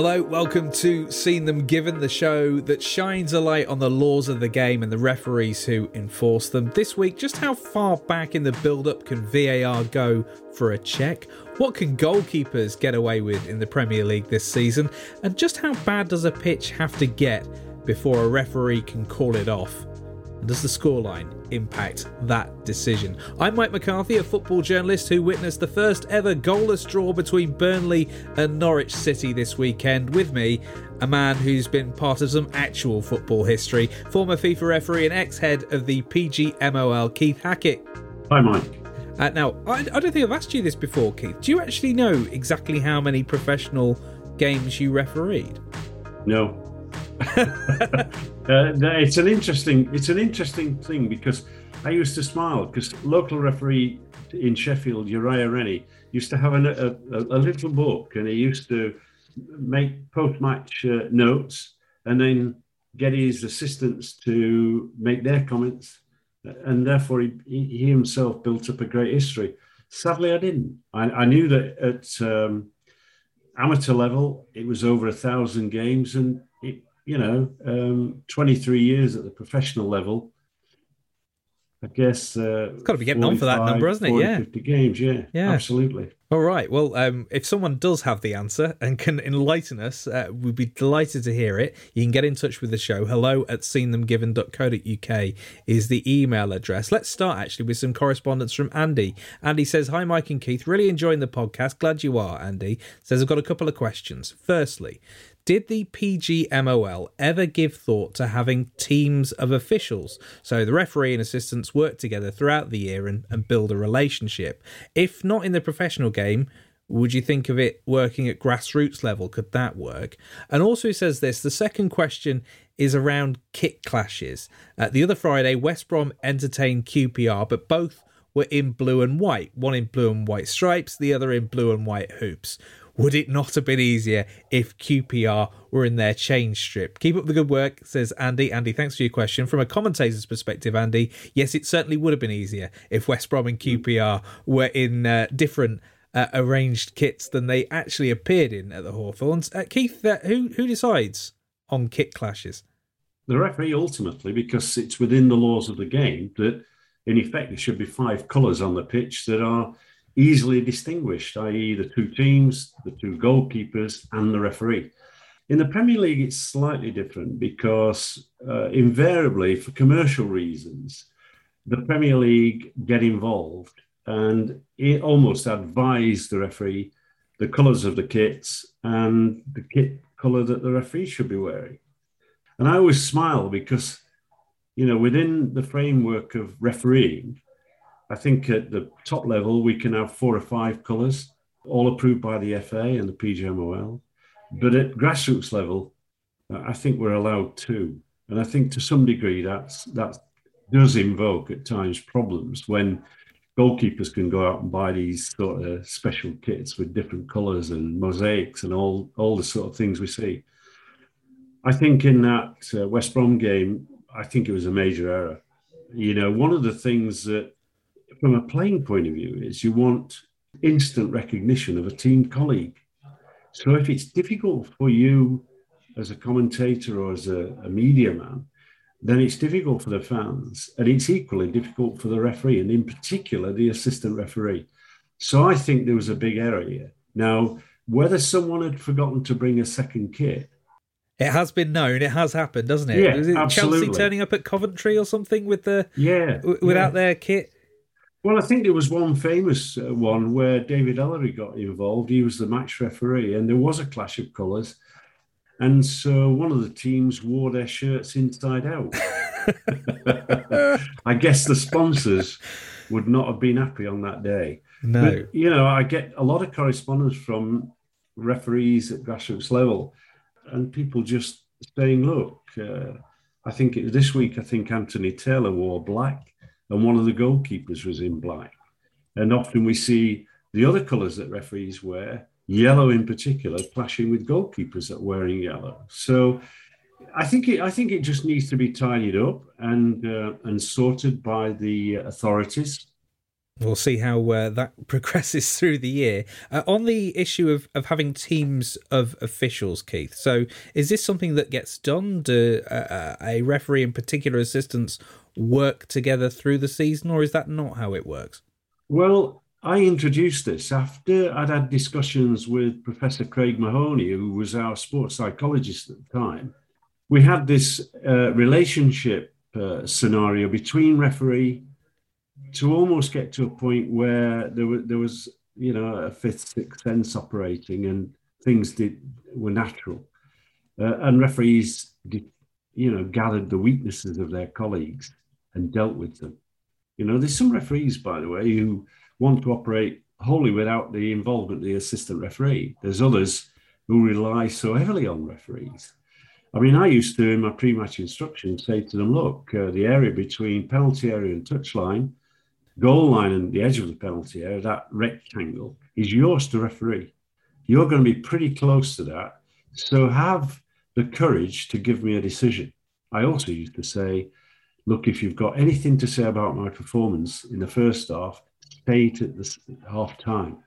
Hello, welcome to Seen Them Given, the show that shines a light on the laws of the game and the referees who enforce them. This week, just how far back in the build up can VAR go for a check? What can goalkeepers get away with in the Premier League this season? And just how bad does a pitch have to get before a referee can call it off? Does the scoreline impact that decision? I'm Mike McCarthy, a football journalist who witnessed the first ever goalless draw between Burnley and Norwich City this weekend. With me, a man who's been part of some actual football history, former FIFA referee and ex head of the PGMOL, Keith Hackett. Hi, Mike. Uh, now, I, I don't think I've asked you this before, Keith. Do you actually know exactly how many professional games you refereed? No. uh, it's an interesting it's an interesting thing because I used to smile because local referee in Sheffield Uriah Rennie used to have a, a, a little book and he used to make post match uh, notes and then get his assistants to make their comments and therefore he, he himself built up a great history. Sadly, I didn't. I, I knew that at um, amateur level it was over a thousand games and it you know, um, 23 years at the professional level. I guess uh, it's got to be getting on for that number, hasn't it? yeah, 50 games. Yeah, yeah, absolutely. All right. Well, um, if someone does have the answer and can enlighten us, uh, we'd be delighted to hear it. You can get in touch with the show. Hello at seenthemgiven.co.uk is the email address. Let's start actually with some correspondence from Andy. Andy says, Hi, Mike and Keith. Really enjoying the podcast. Glad you are, Andy. Says, I've got a couple of questions. Firstly, did the PGMOL ever give thought to having teams of officials? So the referee and assistants work together throughout the year and, and build a relationship. If not in the professional game, would you think of it working at grassroots level? Could that work? And also, he says this the second question is around kit clashes. Uh, the other Friday, West Brom entertained QPR, but both were in blue and white. One in blue and white stripes, the other in blue and white hoops. Would it not have been easier if QPR were in their change strip? Keep up the good work, says Andy. Andy, thanks for your question. From a commentator's perspective, Andy, yes, it certainly would have been easier if West Brom and QPR were in uh, different uh, arranged kits than they actually appeared in at the Hawthorns. Uh, Keith, uh, who who decides on kit clashes? The referee ultimately, because it's within the laws of the game that in effect there should be five colours on the pitch that are easily distinguished, i.e., the two teams, the two goalkeepers, and the referee. In the Premier League, it's slightly different because uh, invariably, for commercial reasons, the Premier League get involved and it almost advise the referee the colours of the kits and the kit colour that the referee should be wearing. And I always smile because, you know, within the framework of refereeing, I think at the top level, we can have four or five colours, all approved by the FA and the PGMOL. But at grassroots level, I think we're allowed two. And I think to some degree that's, that does invoke at times problems when goalkeepers can go out and buy these sort of special kits with different colours and mosaics and all, all the sort of things we see. I think in that uh, West Brom game, I think it was a major error. You know, one of the things that from a playing point of view is you want instant recognition of a team colleague. So if it's difficult for you as a commentator or as a, a media man, then it's difficult for the fans and it's equally difficult for the referee and in particular the assistant referee. So I think there was a big error here. Now, whether someone had forgotten to bring a second kit it has been known. It has happened, doesn't it? Yeah, it absolutely. Chelsea turning up at Coventry or something with the yeah w- without yeah. their kit? Well, I think there was one famous uh, one where David Elleray got involved. He was the match referee, and there was a clash of colours. And so one of the teams wore their shirts inside out. I guess the sponsors would not have been happy on that day. No. But, you know, I get a lot of correspondence from referees at grassroots level and people just saying, look, uh, I think it, this week, I think Anthony Taylor wore black and one of the goalkeepers was in black. And often we see the other colours that referees wear, yellow in particular, clashing with goalkeepers that are wearing yellow. So I think it, I think it just needs to be tidied up and uh, and sorted by the authorities. We'll see how uh, that progresses through the year. Uh, on the issue of, of having teams of officials, Keith, so is this something that gets done? Do uh, a referee in particular assistants work together through the season, or is that not how it works? Well, I introduced this after I'd had discussions with Professor Craig Mahoney, who was our sports psychologist at the time. We had this uh, relationship uh, scenario between referee to almost get to a point where there was, there was you know, a fifth, sixth sense operating and things did were natural. Uh, and referees, did, you know, gathered the weaknesses of their colleagues and dealt with them. You know, there's some referees, by the way, who want to operate wholly without the involvement of the assistant referee. There's others who rely so heavily on referees. I mean, I used to, in my pre match instruction, say to them, look, uh, the area between penalty area and touchline, goal line and the edge of the penalty area, that rectangle, is yours to referee. You're going to be pretty close to that. So have the courage to give me a decision. I also used to say, look, if you've got anything to say about my performance in the first half, say it at the half time.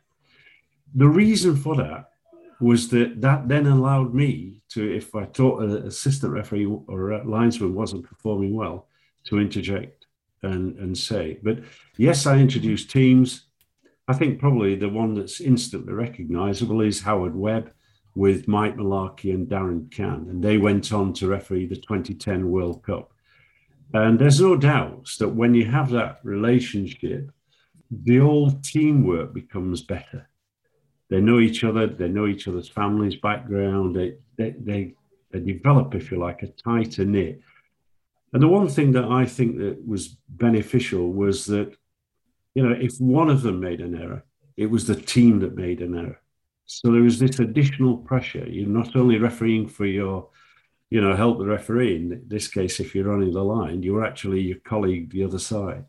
The reason for that was that that then allowed me to, if I thought an assistant referee or linesman wasn't performing well, to interject and, and say. But yes, I introduced teams. I think probably the one that's instantly recognizable is Howard Webb with Mike Mullarkey and Darren Cann. And they went on to referee the 2010 World Cup. And there's no doubt that when you have that relationship, the old teamwork becomes better they know each other, they know each other's families' background, they, they, they, they develop, if you like, a tighter knit. And the one thing that I think that was beneficial was that, you know, if one of them made an error, it was the team that made an error. So there was this additional pressure. You're not only refereeing for your, you know, help the referee. In this case, if you're running the line, you're actually your colleague the other side.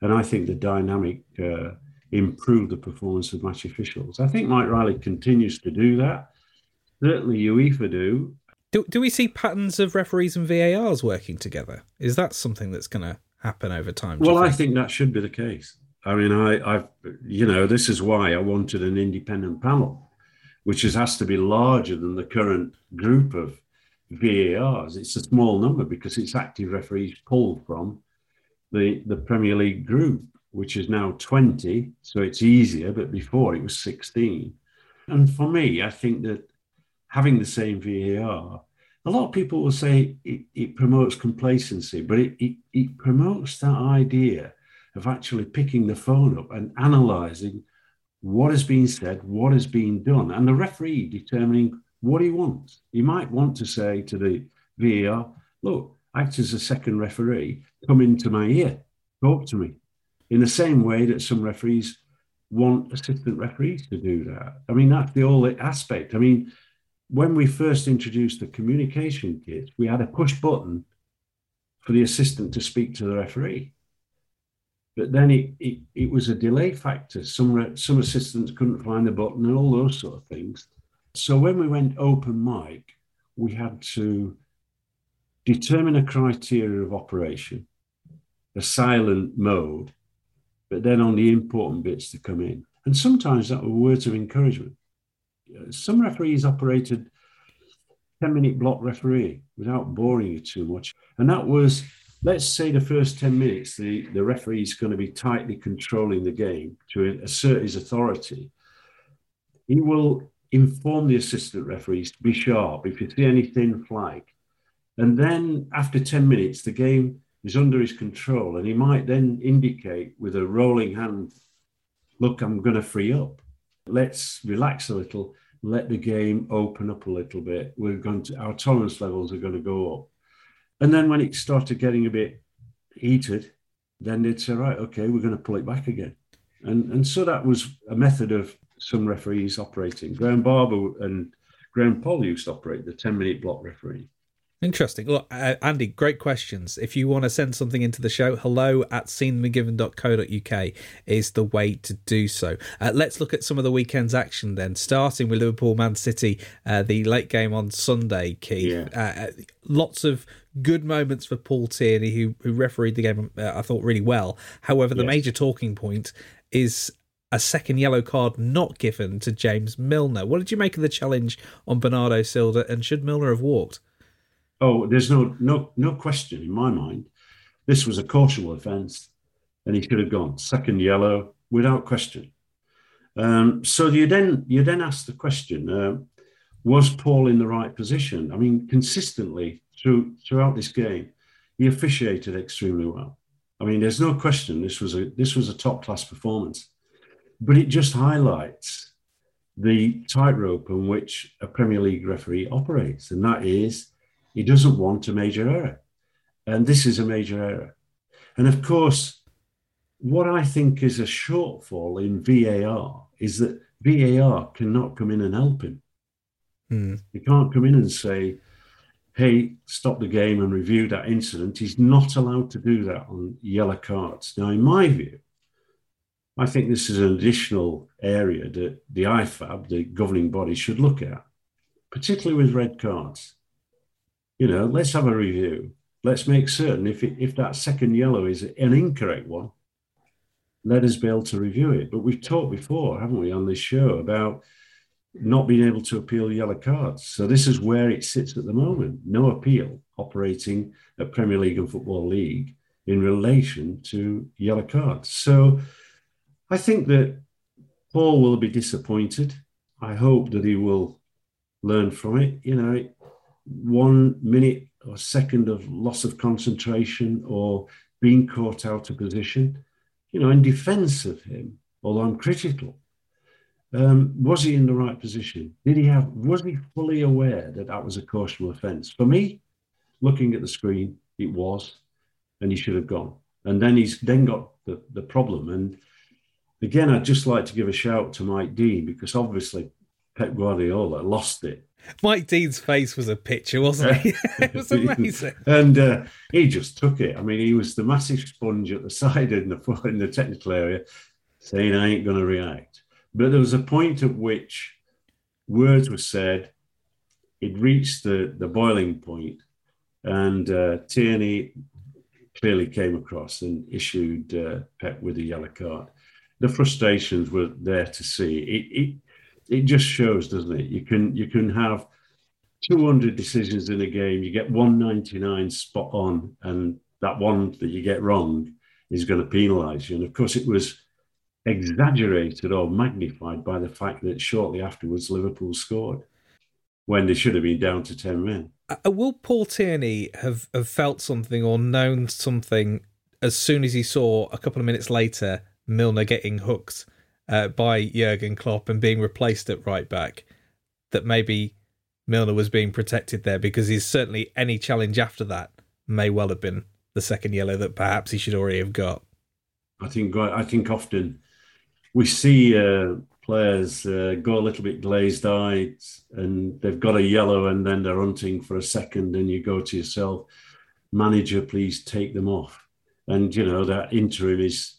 And I think the dynamic uh, improve the performance of match officials. I think Mike Riley continues to do that. Certainly, UEFA do. Do, do we see patterns of referees and VARs working together? Is that something that's going to happen over time? Well, think? I think that should be the case. I mean, I, I've, you know, this is why I wanted an independent panel, which is, has to be larger than the current group of VARs. It's a small number because it's active referees pulled from the, the Premier League group which is now 20. So it's easier, but before it was 16. And for me, I think that having the same VAR, a lot of people will say it, it promotes complacency, but it, it, it promotes that idea of actually picking the phone up and analysing what has been said, what has been done, and the referee determining what he wants. He might want to say to the VAR, look, act as a second referee, come into my ear, talk to me in the same way that some referees want assistant referees to do that. I mean, that's the whole aspect. I mean, when we first introduced the communication kit, we had a push button for the assistant to speak to the referee. But then it, it, it was a delay factor. Some, some assistants couldn't find the button and all those sort of things. So when we went open mic, we had to determine a criteria of operation, a silent mode, but then on the important bits to come in. And sometimes that were words of encouragement. Uh, some referees operated 10 minute block referee without boring you too much. And that was, let's say, the first 10 minutes, the, the referee is going to be tightly controlling the game to assert his authority. He will inform the assistant referees to be sharp if you see any thin flag. And then after 10 minutes, the game is under his control. And he might then indicate with a rolling hand, look, I'm going to free up. Let's relax a little, let the game open up a little bit. We're going to, our tolerance levels are going to go up. And then when it started getting a bit heated, then they'd say, right, okay, we're going to pull it back again. And, and so that was a method of some referees operating. Graham Barber and Graham Poll used to operate the 10 minute block referee. Interesting. Look, uh, Andy, great questions. If you want to send something into the show, hello at seenthemgiven.co.uk is the way to do so. Uh, let's look at some of the weekend's action then, starting with Liverpool Man City, uh, the late game on Sunday, Keith. Yeah. Uh, uh, lots of good moments for Paul Tierney, who, who refereed the game, uh, I thought, really well. However, the yes. major talking point is a second yellow card not given to James Milner. What did you make of the challenge on Bernardo Silva, and should Milner have walked? Oh, there's no no no question in my mind. This was a cautionable offence, and he should have gone second yellow without question. Um, so you then you then ask the question: uh, Was Paul in the right position? I mean, consistently through throughout this game, he officiated extremely well. I mean, there's no question this was a this was a top class performance, but it just highlights the tightrope on which a Premier League referee operates, and that is he doesn't want a major error, and this is a major error. And of course, what I think is a shortfall in VAR is that VAR cannot come in and help him. Mm. He can't come in and say, hey, stop the game and review that incident. He's not allowed to do that on yellow cards. Now, in my view, I think this is an additional area that the IFAB, the governing body, should look at, particularly with red cards. You know, let's have a review. Let's make certain if, it, if that second yellow is an incorrect one, let us be able to review it. But we've talked before, haven't we, on this show about not being able to appeal yellow cards. So this is where it sits at the moment. No appeal operating at Premier League and Football League in relation to yellow cards. So I think that Paul will be disappointed. I hope that he will learn from it. You know, one minute or second of loss of concentration or being caught out of position, you know, in defense of him, although I'm critical um, was he in the right position? Did he have? Was he fully aware that that was a cautionable offence? For me, looking at the screen, it was, and he should have gone. And then he's then got the, the problem. And again, I'd just like to give a shout to Mike Dean because obviously Pep Guardiola lost it. Mike Dean's face was a picture, wasn't he? it was amazing. and uh, he just took it. I mean, he was the massive sponge at the side in the in the technical area, saying, "I ain't going to react." But there was a point at which words were said, it reached the, the boiling point, and uh, Tierney clearly came across and issued uh, Pep with a yellow card. The frustrations were there to see. It, it it just shows, doesn't it? You can you can have 200 decisions in a game, you get 199 spot on, and that one that you get wrong is going to penalise you. And of course, it was exaggerated or magnified by the fact that shortly afterwards Liverpool scored when they should have been down to 10 men. Uh, will Paul Tierney have, have felt something or known something as soon as he saw a couple of minutes later Milner getting hooked uh, by Jurgen Klopp and being replaced at right back that maybe Milner was being protected there because he's certainly any challenge after that may well have been the second yellow that perhaps he should already have got. I think I think often we see uh, players uh, go a little bit glazed eyed and they've got a yellow and then they're hunting for a second and you go to yourself manager please take them off and you know that interim is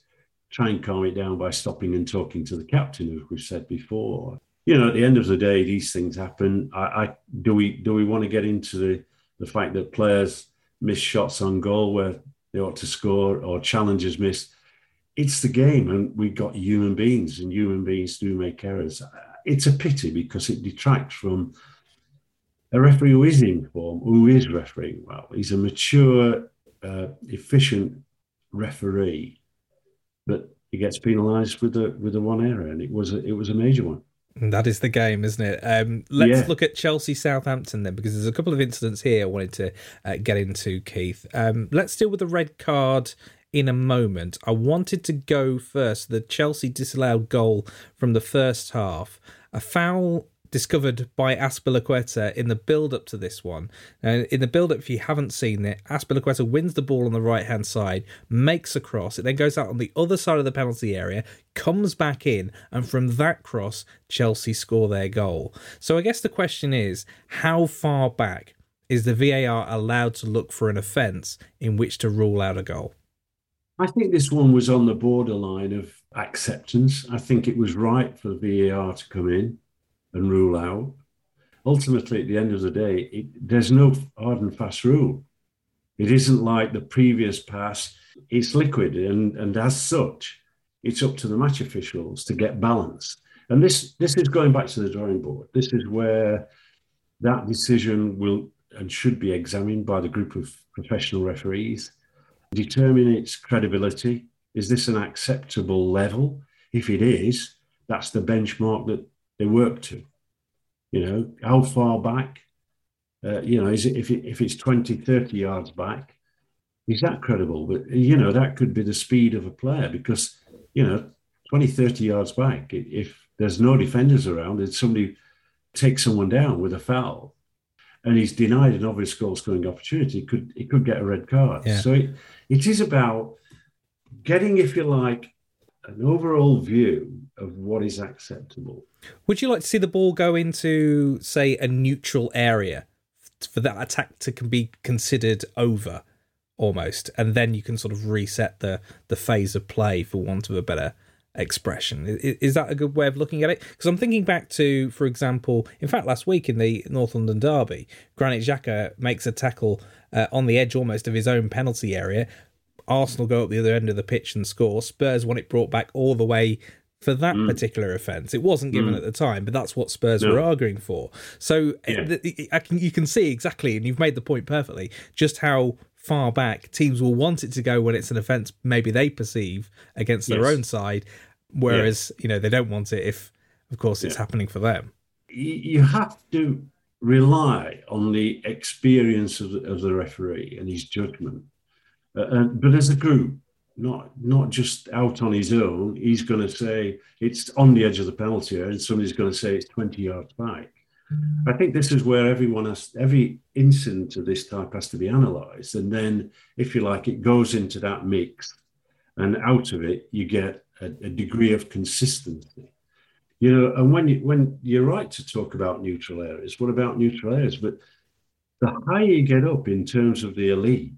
try and calm it down by stopping and talking to the captain as we've said before you know at the end of the day these things happen i, I do we do we want to get into the the fact that players miss shots on goal where they ought to score or challenges missed it's the game, and we've got human beings, and human beings do make errors. It's a pity because it detracts from a referee who is in form, who is refereeing well. He's a mature, uh, efficient referee, but he gets penalised with the with the one error, and it was a, it was a major one. That is the game, isn't it? Um, let's yeah. look at Chelsea Southampton then, because there's a couple of incidents here I wanted to uh, get into, Keith. Um, let's deal with the red card in a moment. I wanted to go first. The Chelsea disallowed goal from the first half, a foul discovered by Azpilicueta in the build up to this one. And in the build up, if you haven't seen it, Azpilicueta wins the ball on the right hand side, makes a cross, it then goes out on the other side of the penalty area, comes back in, and from that cross, Chelsea score their goal. So I guess the question is how far back is the VAR allowed to look for an offence in which to rule out a goal? I think this one was on the borderline of acceptance. I think it was right for the VAR to come in and rule out. Ultimately, at the end of the day, it, there's no hard and fast rule. It isn't like the previous pass, it's liquid, and, and as such, it's up to the match officials to get balance. And this this is going back to the drawing board. This is where that decision will and should be examined by the group of professional referees, determine its credibility. Is this an acceptable level? If it is, that's the benchmark that they work to. You know, how far back? Uh, you know, is it if, it if it's 20, 30 yards back, is that credible? But, you know, that could be the speed of a player because, you know, 20, 30 yards back, if there's no defenders around and somebody takes someone down with a foul and he's denied an obvious goal scoring opportunity, he could, he could get a red card. Yeah. So it, it is about getting, if you like, an overall view of what is acceptable. Would you like to see the ball go into, say, a neutral area for that attack to can be considered over almost, and then you can sort of reset the the phase of play for want of a better expression. Is, that a good way of looking at it? Because I'm thinking back to, for example, in fact, last week in the North London Derby, Granit Xhaka makes a tackle uh, on the edge almost of his own penalty area. Arsenal go up the other end of the pitch and score. Spurs want it brought back all the way for that mm. particular offence. It wasn't given mm. at the time, but that's what Spurs no. were arguing for. So yeah. can, you can see exactly, and you've made the point perfectly, just how far back teams will want it to go when it's an offence maybe they perceive against their own side, whereas you know they don't want it if, of course, it's yeah. happening for them. You have to rely on the experience of the, of the referee and his judgment, uh, but as a group, not not just out on his own. He's going to say it's on the edge of the penalty area, and somebody's going to say it's twenty yards back. I think this is where everyone has every incident of this type has to be analysed, and then, if you like, it goes into that mix, and out of it you get a, a degree of consistency. You know, and when you when you're right to talk about neutral areas, what about neutral areas? But the higher you get up in terms of the elite,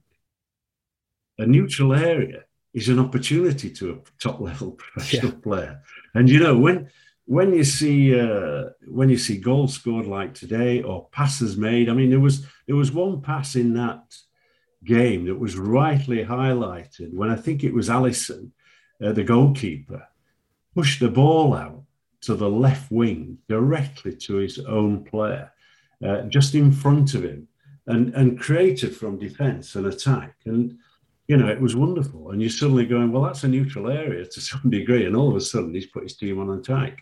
a neutral area is an opportunity to a top level professional yeah. player. And you know when when you see uh, when you see goals scored like today or passes made, I mean there was there was one pass in that game that was rightly highlighted when I think it was Alisson, uh, the goalkeeper, pushed the ball out to the left wing directly to his own player, uh, just in front of him, and and created from defence and attack and you know, it was wonderful. And you're suddenly going, well, that's a neutral area to some degree. And all of a sudden, he's put his team on attack.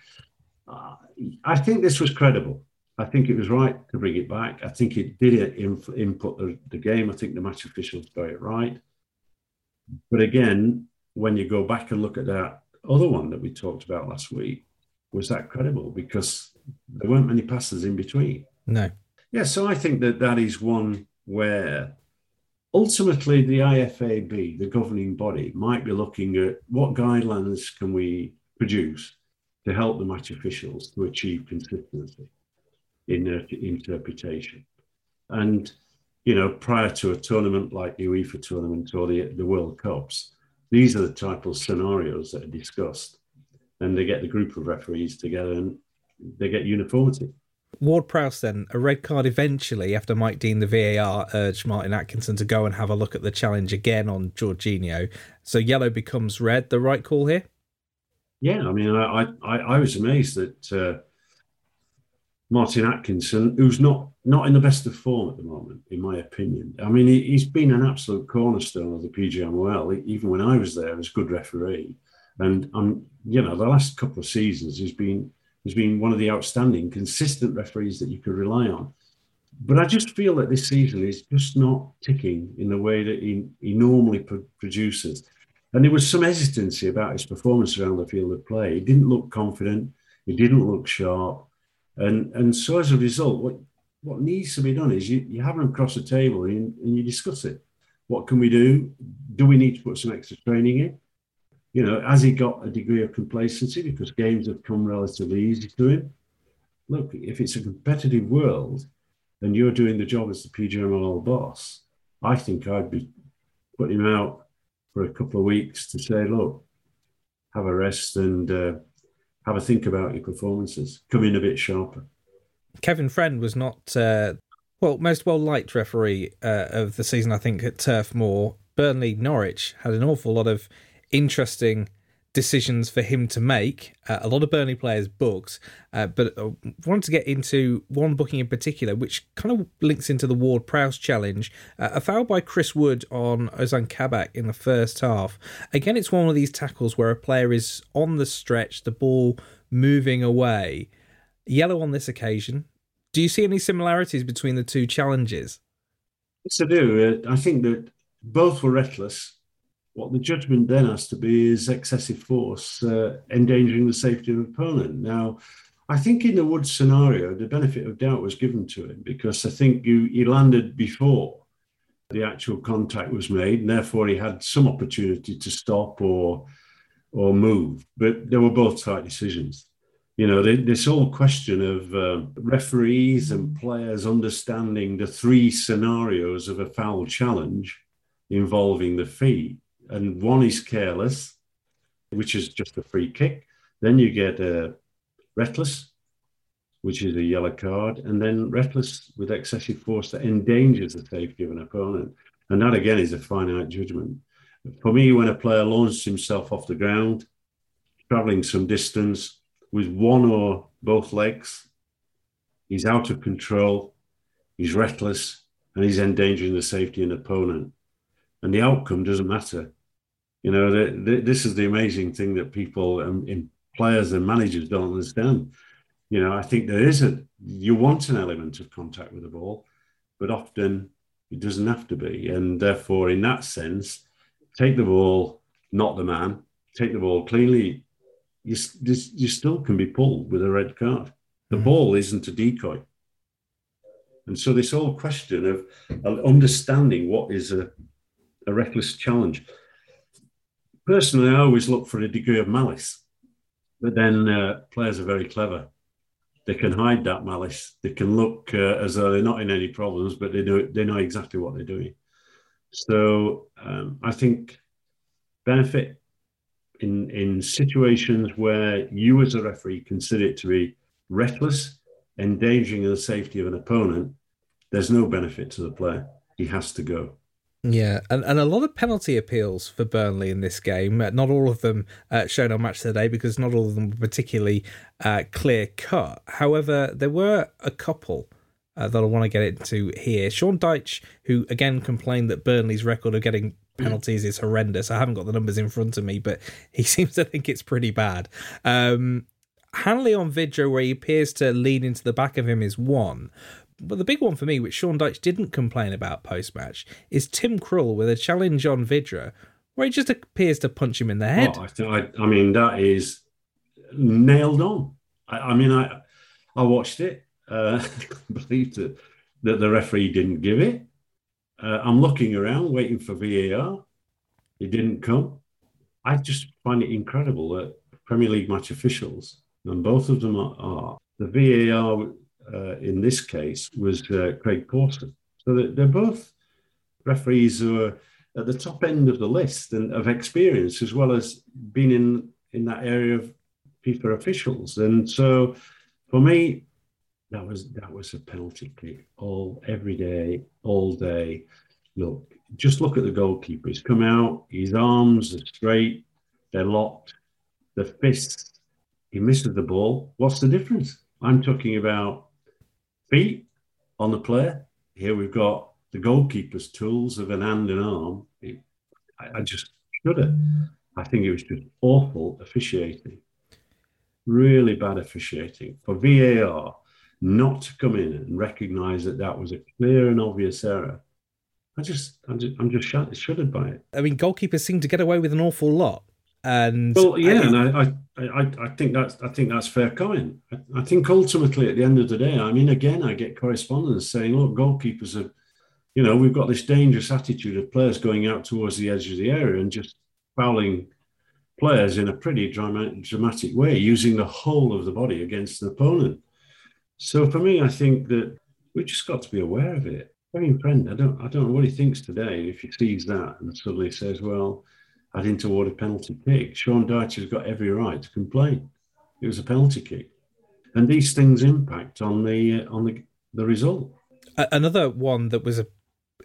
Uh, I think this was credible. I think it was right to bring it back. I think it did it in input the, the game. I think the match officials got it right. But again, when you go back and look at that other one that we talked about last week, was that credible? Because there weren't many passes in between. No. Yeah, so I think that that is one where ultimately the IFAB, the governing body, might be looking at what guidelines can we produce to help the match officials to achieve consistency in their interpretation. And, you know, prior to a tournament like the UEFA tournament or the, the World Cups, these are the type of scenarios that are discussed. And they get the group of referees together and they get uniformity. Ward Prowse then, a red card eventually after Mike Dean, the VAR, urged Martin Atkinson to go and have a look at the challenge again on Jorginho. So yellow becomes red. The right call here? Yeah, I mean, I I, I was amazed that uh, Martin Atkinson, who's not not in the best of form at the moment, in my opinion. I mean, he, has been an absolute cornerstone of the PGMOL. Even when I was there, as good referee, and um, you know, the last couple of seasons, he's been has been one of the outstanding, consistent referees that you could rely on. But I just feel that this season is just not ticking in the way that he, he normally pro- produces. And there was some hesitancy about his performance around the field of play. He didn't look confident. He didn't look sharp. And, and so as a result, what, what needs to be done is you, you have him across the table and, and you discuss it. What can we do? Do we need to put some extra training in? You know, has he got a degree of complacency because games have come relatively easy to him? Look, if it's a competitive world and you're doing the job as the PGMOL boss, I think I'd be putting him out for a couple of weeks to say, look, have a rest and uh, have a think about your performances. Come in a bit sharper. Kevin Friend was not, uh, well, most well liked referee uh, of the season, I think, at Turf Moor. Burnley Norwich had an awful lot of interesting decisions for him to make. Uh, a lot of Burnley players booked, uh, but I uh, wanted to get into one booking in particular, which kind of links into the Ward Prowse challenge. Uh, a foul by Chris Wood on Ozan Kabak in the first half. Again, it's one of these tackles where a player is on the stretch, the ball moving away. Yellow on this occasion. Do you see any similarities between the two challenges? Yes, I do. Uh, I think that both were reckless what the judgment then has to be is excessive force uh, endangering the safety of opponent. Now, I think in the Wood scenario, the benefit of doubt was given to him because I think you, he landed before the actual contact was made, and therefore he had some opportunity to stop or or move. But they were both tight decisions. You know, this whole question of uh, referees and players understanding the three scenarios of a foul challenge involving the feet and one is careless, which is just a free kick. Then you get a uh, reckless, which is a yellow card, and then reckless with excessive force that endangers the safety of an opponent. And that again is a finite judgment. For me, when a player launches himself off the ground, traveling some distance with one or both legs, he's out of control, he's reckless, and he's endangering the safety of an opponent. And the outcome doesn't matter. You know, the, the, this is the amazing thing that people um, in players and managers don't understand. You know, I think there is a you want an element of contact with the ball, but often it doesn't have to be, and therefore, in that sense, take the ball, not the man. Take the ball cleanly. You, you still can be pulled with a red card. The mm-hmm. ball isn't a decoy. And so this whole question of understanding what is a, a reckless challenge personally, I always look for a degree of malice. But then uh, players are very clever. They can hide that malice. They can look uh, as though they're not in any problems, but they know they know exactly what they're doing. So um, I think benefit in in situations where you as a referee consider it to be reckless, endangering the safety of an opponent. There's no benefit to the player. He has to go. Yeah, and, and a lot of penalty appeals for Burnley in this game. Uh, not all of them uh, shown on Match Today because not all of them were particularly uh, clear cut. However, there were a couple uh, that I want to get into here. Sean Dyche, who again complained that Burnley's record of getting penalties is horrendous. I haven't got the numbers in front of me, but he seems to think it's pretty bad. Um, Hanley on Vydra, where he appears to lean into the back of him, is one. But the big one for me, which Sean Dyche didn't complain about post match, is Tim Krul with a challenge on Vydra, where he just appears to punch him in the head. I, I, mean, that is nailed on. I, I mean, I I watched it. Uh, believed that, that the referee didn't give it. Uh, I'm looking around, waiting for VAR. It didn't come. I just find it incredible that Premier League match officials, and both of them are, are the VAR uh, in this case was uh, Craig Pawson. So they're both referees who are at the top end of the list and of experience, as well as being in, in that area of FIFA officials. And so for me, that was that was a penalty kick all every day, all day. Look, just look at the goalkeeper. He's come out, his arms are straight, they're locked, the fists, he misses the ball. What's the difference? I'm talking about feet on the player. Here we've got the goalkeeper's tools of an hand and arm. It, I, I just shudder. I think it was just awful officiating, really bad officiating for VAR not to come in and recognise that that was a clear and obvious error. I just, I'm just, I'm just shuddered by it. I mean, goalkeepers seem to get away with an awful lot. And well, yeah, I, and I, I, I I think that's I think that's fair comment. I, I, think ultimately, at the end of the day, I mean, again, I get correspondence saying, look, goalkeepers are, you know, we've got this dangerous attitude of players going out towards the edge of the area and just fouling players in a pretty dramatic, dramatic way, using the whole of the body against an opponent. So for me, I think that we just got to be aware of it. I mean, friend, I don't, I don't know what he thinks today if he sees that and suddenly says, well I didn't a penalty kick. Sean Dyche has got every right to complain. It was a penalty kick, and these things impact on the uh, on the the result. Another one that was a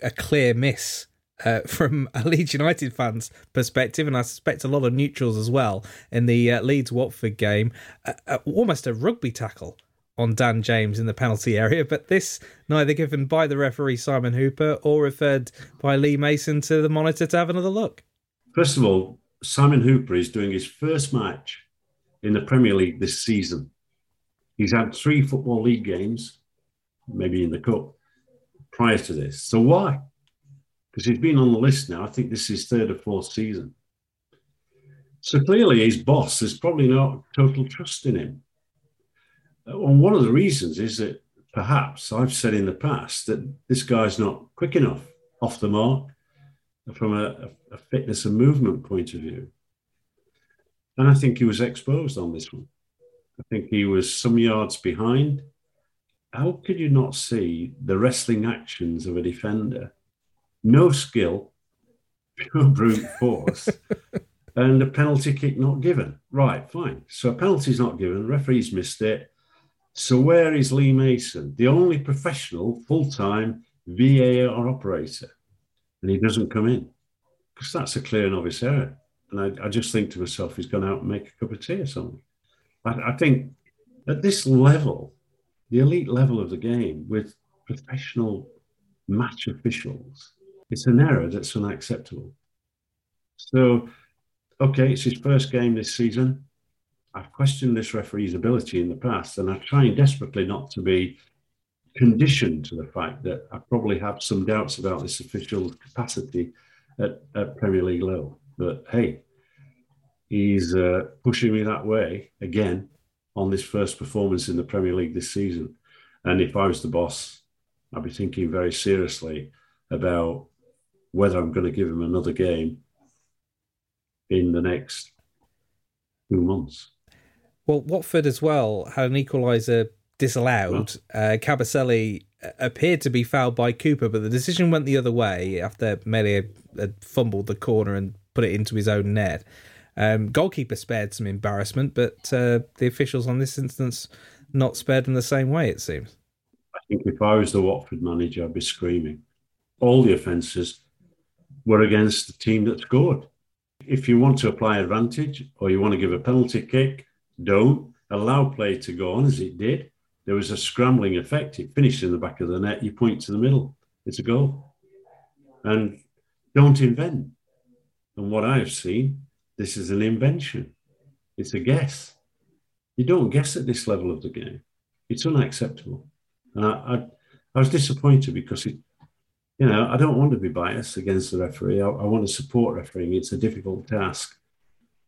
a clear miss uh, from a Leeds United fans' perspective, and I suspect a lot of neutrals as well, in the uh, Leeds Watford game, uh, almost a rugby tackle on Dan James in the penalty area, but this neither given by the referee Simon Hooper or referred by Lee Mason to the monitor to have another look. First of all, Simon Hooper is doing his first match in the Premier League this season. He's had three Football League games, maybe in the Cup, prior to this. So why? Because he's been on the list now. I think this is third or fourth season. So clearly, his boss has probably not total trust in him. Uh, and one of the reasons is that perhaps I've said in the past that this guy's not quick enough off the mark from a, a fitness and movement point of view. And I think he was exposed on this one. I think he was some yards behind. How could you not see the wrestling actions of a defender? No skill, pure brute force, and a penalty kick not given. Right, fine. So a penalty's not given, referee's missed it. So where is Lee Mason, the only professional full-time VAR operator? And he doesn't come in because that's a clear and obvious error. And I, I, just think to myself, he's gone out and make a cup of tea or something. I, I think at this level, the elite level of the game with professional match officials, it's an error that's unacceptable. So, okay, it's his first game this season. I've questioned this referee's ability in the past, and I'm trying desperately not to be conditioned to the fact that I probably have some doubts about this official capacity at, at Premier League level. But hey, he's uh, pushing me that way again on this first performance in the Premier League this season. And if I was the boss, I'd be thinking very seriously about whether I'm going to give him another game in the next two months. Well, Watford as well had an equaliser disallowed. Uh, Kabasele appeared to be fouled by Cooper, but the decision went the other way after Meslier had fumbled the corner and put it into his own net. Um, goalkeeper spared some embarrassment, but uh, the officials on this instance not spared in the same way, it seems. I think if I was the Watford manager, I'd be screaming. All the offences were against the team that scored. If you want to apply advantage or you want to give a penalty kick, don't allow play to go on as it did. There was a scrambling effect. It finished in the back of the net. You point to the middle. It's a goal. And don't invent. And what I've seen, this is an invention. It's a guess. You don't guess at this level of the game. It's unacceptable. And I, I, I was disappointed because it, you know, I don't want to be biased against the referee. I, I want to support refereeing. It's a difficult task.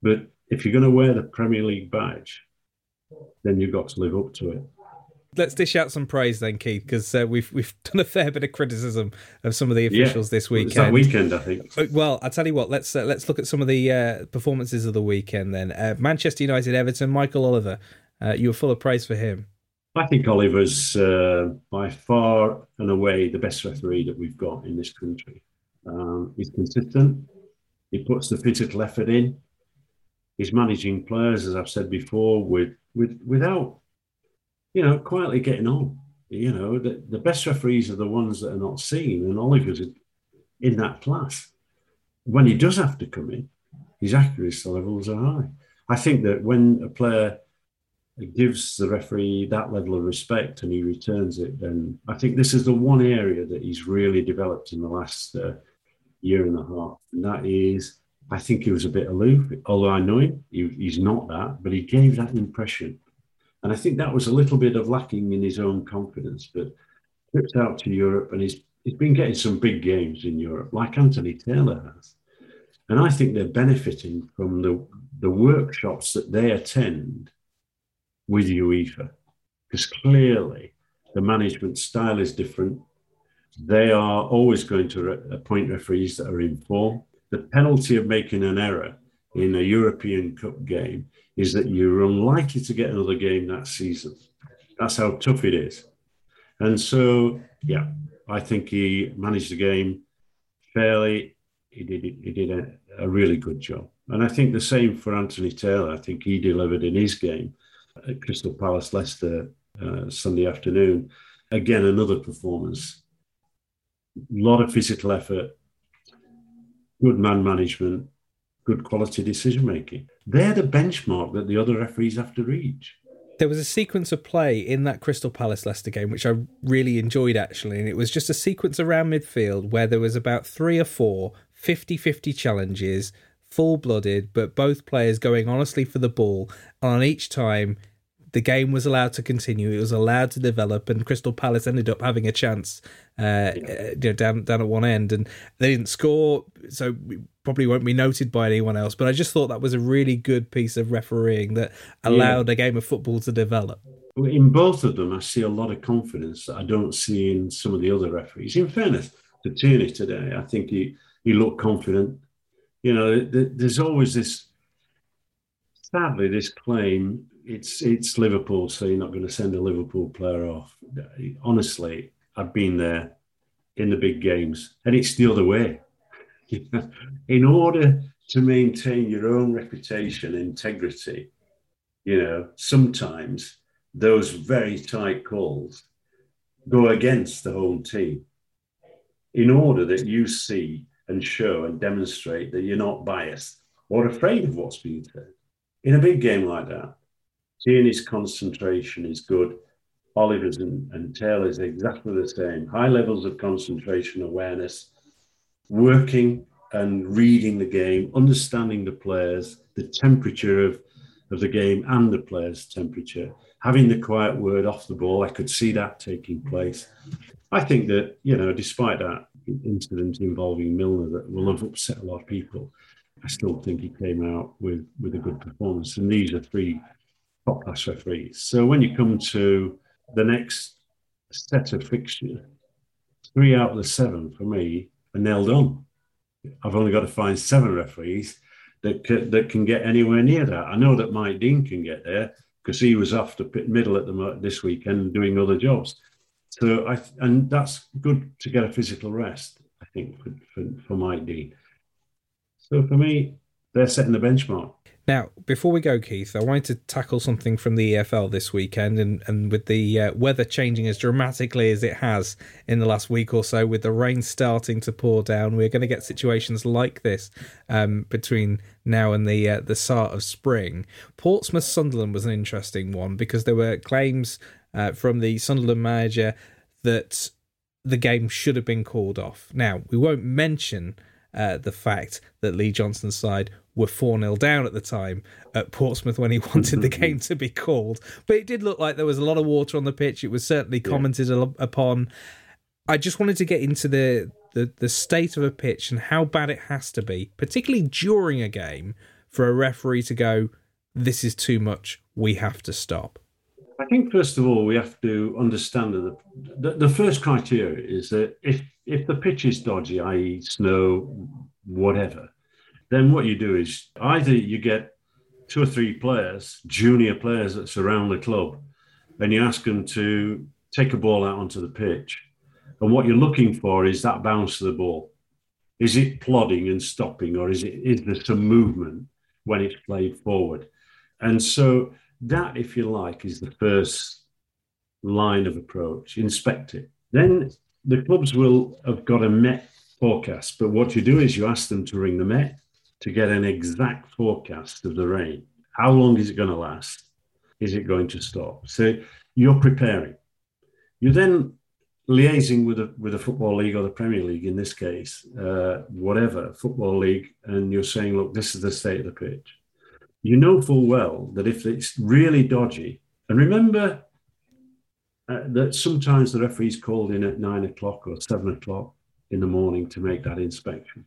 But if you're going to wear the Premier League badge, then you've got to live up to it let's dish out some praise then, Keith, because uh, we've we've done a fair bit of criticism of some of the officials yeah, this weekend. It's that weekend, I think. Uh, well, I tell you what, let's uh, let's look at some of the uh, performances of the weekend then. Uh, Manchester United, Everton, Michael Oliver. Uh, you were full of praise for him. I think Oliver's by far and away the best referee that we've got in this country. Um, he's consistent. He puts the physical effort in. He's managing players, as I've said before, with with without you know, quietly getting on. You know, the, the best referees are the ones that are not seen, and Oliver's in that class. When he does have to come in, his accuracy levels are high. I think that when a player gives the referee that level of respect and he returns it, then I think this is the one area that he's really developed in the last uh, year and a half. And that is, I think he was a bit aloof, although I know him, he, he's not that, but he gave that impression. And I think that was a little bit of lacking in his own confidence. But trips out to Europe and he's, he's been getting some big games in Europe, like Anthony Taylor has. And I think they're benefiting from the, the workshops that they attend with UEFA, because clearly the management style is different. They are always going to re- appoint referees that are informed. The penalty of making an error in a European Cup game is that you're unlikely to get another game that season. That's how tough it is. And so, yeah, I think he managed the game fairly. He did he did a, a really good job. And I think the same for Anthony Taylor. I think he delivered in his game at Crystal Palace Leicester uh, Sunday afternoon. Again, another performance. A lot of physical effort, good man management, good quality decision making. They're the benchmark that the other referees have to reach. There was a sequence of play in that Crystal Palace Leicester game which I really enjoyed actually, and it was just a sequence around midfield where there was about three or four 50 50 challenges, full blooded, but both players going honestly for the ball. And on each time, the game was allowed to continue. It was allowed to develop, and Crystal Palace ended up having a chance, uh, you know, down down at one end, and they didn't score, so probably won't be noted by anyone else. But I just thought that was a really good piece of refereeing that allowed yeah. a game of football to develop. In both of them, I see a lot of confidence that I don't see in some of the other referees. In fairness to Tierney today, I think he he looked confident. You know, there's always this. Sadly, this claim it's it's Liverpool, so you're not going to send a Liverpool player off. Honestly, I've been there in the big games, and it's the other way. in order to maintain your own reputation, integrity, you know, sometimes those very tight calls go against the home team in order that you see and show and demonstrate that you're not biased or afraid of what's being said. In a big game like that, Tierney's concentration is good. Oliver's and, and Taylor's exactly the same. High levels of concentration, awareness, working and reading the game, understanding the players, the temperature of, of the game and the players' temperature, having the quiet word off the ball. I could see that taking place. I think that, you know, despite that incident involving Milner that will have upset a lot of people, I still think he came out with, with a good performance. And these are three top class referees. So when you come to the next set of fixtures, three out of the seven for me are nailed on. I've only got to find seven referees that can, that can get anywhere near that. I know that Mike Dean can get there because he was off the middle at the this weekend doing other jobs. So I and that's good to get a physical rest. I think for, for, for Mike Dean. So for me, they're setting the benchmark. Now, before we go, Keith, I wanted to tackle something from the EFL this weekend, and, and with the uh, weather changing as dramatically as it has in the last week or so, with the rain starting to pour down, we're going to get situations like this um, between now and the uh, the start of spring. Portsmouth Sunderland was an interesting one because there were claims uh, from the Sunderland manager that the game should have been called off. Now, we won't mention uh, the fact that Lee Johnson's side were 4 0 down at the time at Portsmouth when he wanted the game to be called. But it did look like there was a lot of water on the pitch. It was certainly commented yeah. upon. I just wanted to get into the, the, the state of a pitch and how bad it has to be, particularly during a game, for a referee to go, This is too much. We have to stop. I think, first of all, we have to understand that the, the, the first criteria is that if, if the pitch is dodgy, i.e., snow, whatever, then what you do is either you get two or three players, junior players that surround the club, and you ask them to take a ball out onto the pitch. And what you're looking for is that bounce of the ball. Is it plodding and stopping, or is it is there some movement when it's played forward? And so that, if you like, is the first line of approach. Inspect it. Then the clubs will have got a Met forecast, but what you do is you ask them to ring the Met to get an exact forecast of the rain. How long is it going to last? Is it going to stop? So you're preparing. You're then liaising with a with a football league or the Premier League in this case, uh, whatever football league, and you're saying, look, this is the state of the pitch. You know full well that if it's really dodgy, and remember uh, that sometimes the referee's called in at nine o'clock or seven o'clock in the morning to make that inspection.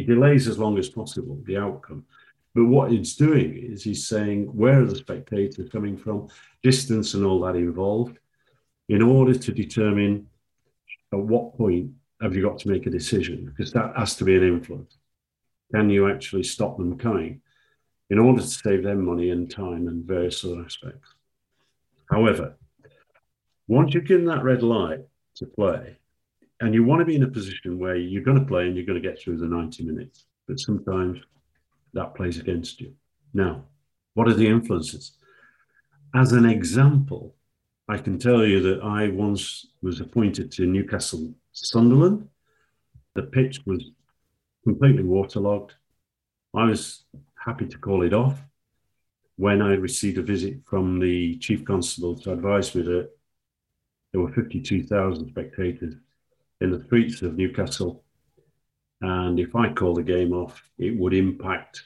He delays as long as possible the outcome. But what he's doing is he's saying, where are the spectators coming from, distance and all that involved, in order to determine at what point have you got to make a decision, because that has to be an influence. Can you actually stop them coming in order to save them money and time and various other aspects? However, once you've given that red light to play, and you want to be in a position where you're going to play and you're going to get through the 90 minutes. But sometimes that plays against you. Now, what are the influences? As an example, I can tell you that I once was appointed to Newcastle Sunderland. The pitch was completely waterlogged. I was happy to call it off when I received a visit from the chief constable to advise me that there were 52,000 spectators in the streets of Newcastle. And if I call the game off, it would impact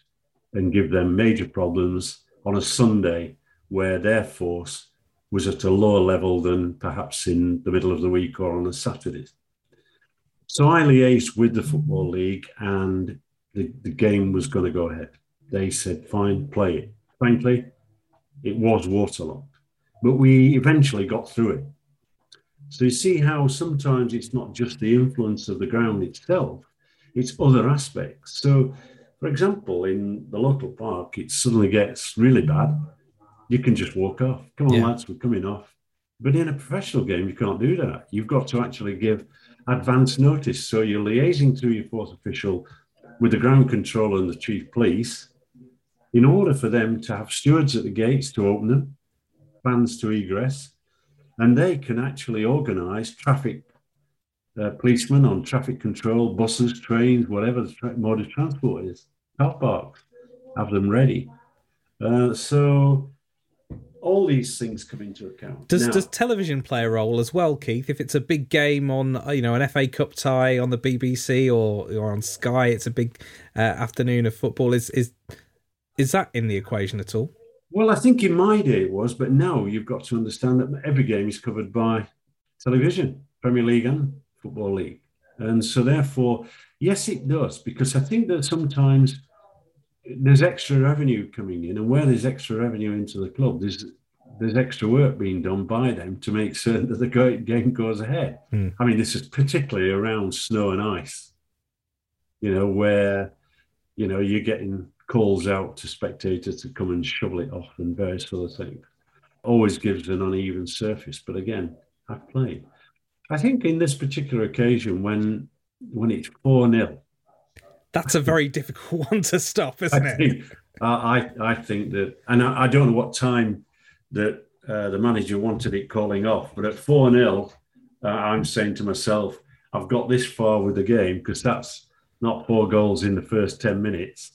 and give them major problems on a Sunday where their force was at a lower level than perhaps in the middle of the week or on a Saturday. So I liaised with the Football League and the, the game was going to go ahead. They said, fine, play it. Frankly, it was waterlogged, but we eventually got through it. So you see how sometimes it's not just the influence of the ground itself, it's other aspects. So, for example, in the local park, it suddenly gets really bad. You can just walk off. Come on, yeah. lads, we're coming off. But in a professional game, you can't do that. You've got to actually give advance notice. So you're liaising through your fourth official with the ground controller and the chief police in order for them to have stewards at the gates to open them, fans to egress, and they can actually organise traffic uh, policemen on traffic control, buses, trains, whatever the tra- mode of transport is, car parks, have them ready. Uh, so all these things come into account. Does now, does television play a role as well, Keith? If it's a big game on you know an FA Cup tie on the BBC or or on Sky, it's a big uh, afternoon of football. Is is is that in the equation at all? Well, I think in my day it was, but now you've got to understand that every game is covered by television, Premier League and Football League. And so, therefore, yes, it does, because I think that sometimes there's extra revenue coming in, and where there's extra revenue into the club, there's there's extra work being done by them to make certain that the game goes ahead. Mm. I mean, this is particularly around snow and ice, you know, where you know you're getting calls out to spectators to come and shovel it off and various other things. Always gives an uneven surface, but again, I played. I think in this particular occasion, when when it's four 0 that's a very difficult one to stop, isn't I it? Think, I I think that, and I, I don't know what time that uh, the manager wanted it calling off, but at four 0 uh, I'm saying to myself, I've got this far with the game because that's not four goals in the first ten minutes.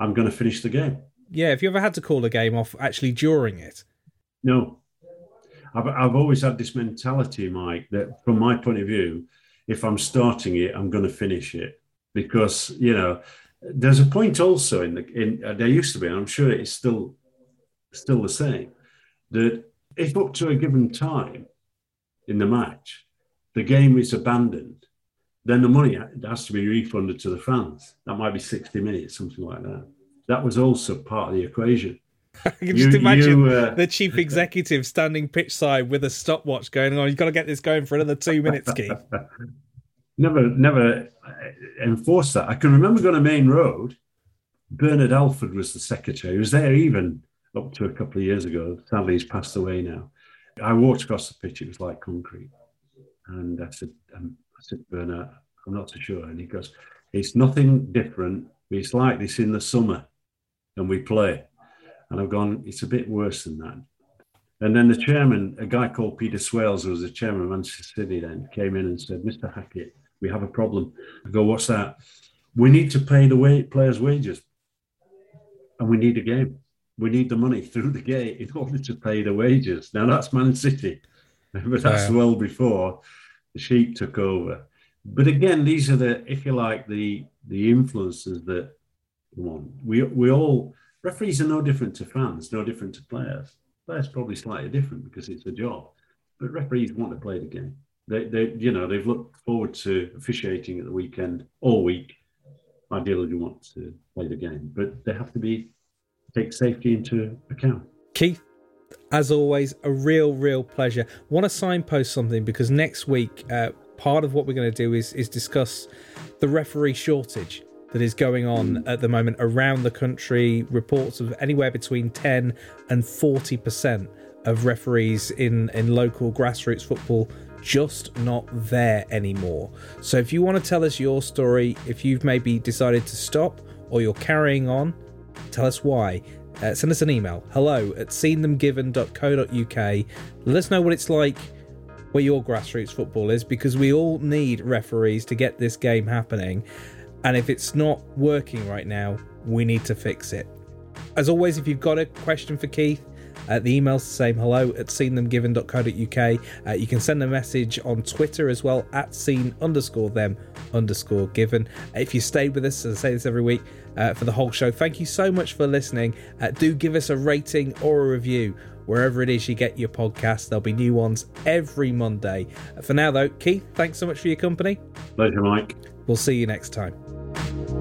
I'm going to finish the game. Yeah. Have you ever had to call a game off actually during it? No. I've, I've always had this mentality, Mike, that from my point of view, if I'm starting it, I'm going to finish it because you know there's a point also in the in uh, there used to be, and I'm sure it's still still the same, that if up to a given time in the match the game is abandoned, then the money has to be refunded to the fans. That might be 60 minutes, something like that. That was also part of the equation. I can you, imagine you, uh, the chief executive standing pitch side with a stopwatch going on. You've got to get this going for another two minutes, Keith. never, never enforced that. I can remember going to Maine Road. Bernard Halford was the secretary. He was there even up to a couple of years ago. Sadly, he's passed away now. I walked across the pitch. It was like concrete. And I said, um, I said, Bernard, I'm not so sure. And he goes, it's nothing different. It's like this in the summer and we play. And I've gone, it's a bit worse than that. And then the chairman, a guy called Peter Swales, who was the chairman of Manchester City then, came in and said, Mr. Hackett, we have a problem. I go, what's that? We need to pay the way, players' wages. And we need a game. We need the money through the gate in order to pay the wages. Now that's Man City. but that's well before the sheikh took over. But again, these are the, if you like, the the influences that come on. We we all referees are no different to fans, no different to players. Players probably slightly different because it's a job, but referees want to play the game. They they you know they've looked forward to officiating at the weekend all week. Ideally, you want to play the game, but they have to be take safety into account. Keith, as always, a real, real pleasure. Want to signpost something because next week, uh, part of what we're going to do is is discuss the referee shortage that is going on at the moment around the country. Reports of anywhere between 10 and 40 percent of referees in in local grassroots football just not there anymore. So if you want to tell us your story, if you've maybe decided to stop or you're carrying on, tell us why uh, send us an email hello at seenthemgiven.co.uk. Let us know what it's like where your grassroots football is because we all need referees to get this game happening. And if it's not working right now, we need to fix it. As always, if you've got a question for Keith, uh, the email's the same hello at seenthemgiven.co.uk. Uh, you can send a message on Twitter as well at seen underscore them underscore given. If you stayed with us, as I say this every week, uh, for the whole show, thank you so much for listening. Uh, do give us a rating or a review wherever it is you get your podcast. There'll be new ones every Monday. For now, though, Keith, thanks so much for your company. Pleasure, Mike. We'll see you next time.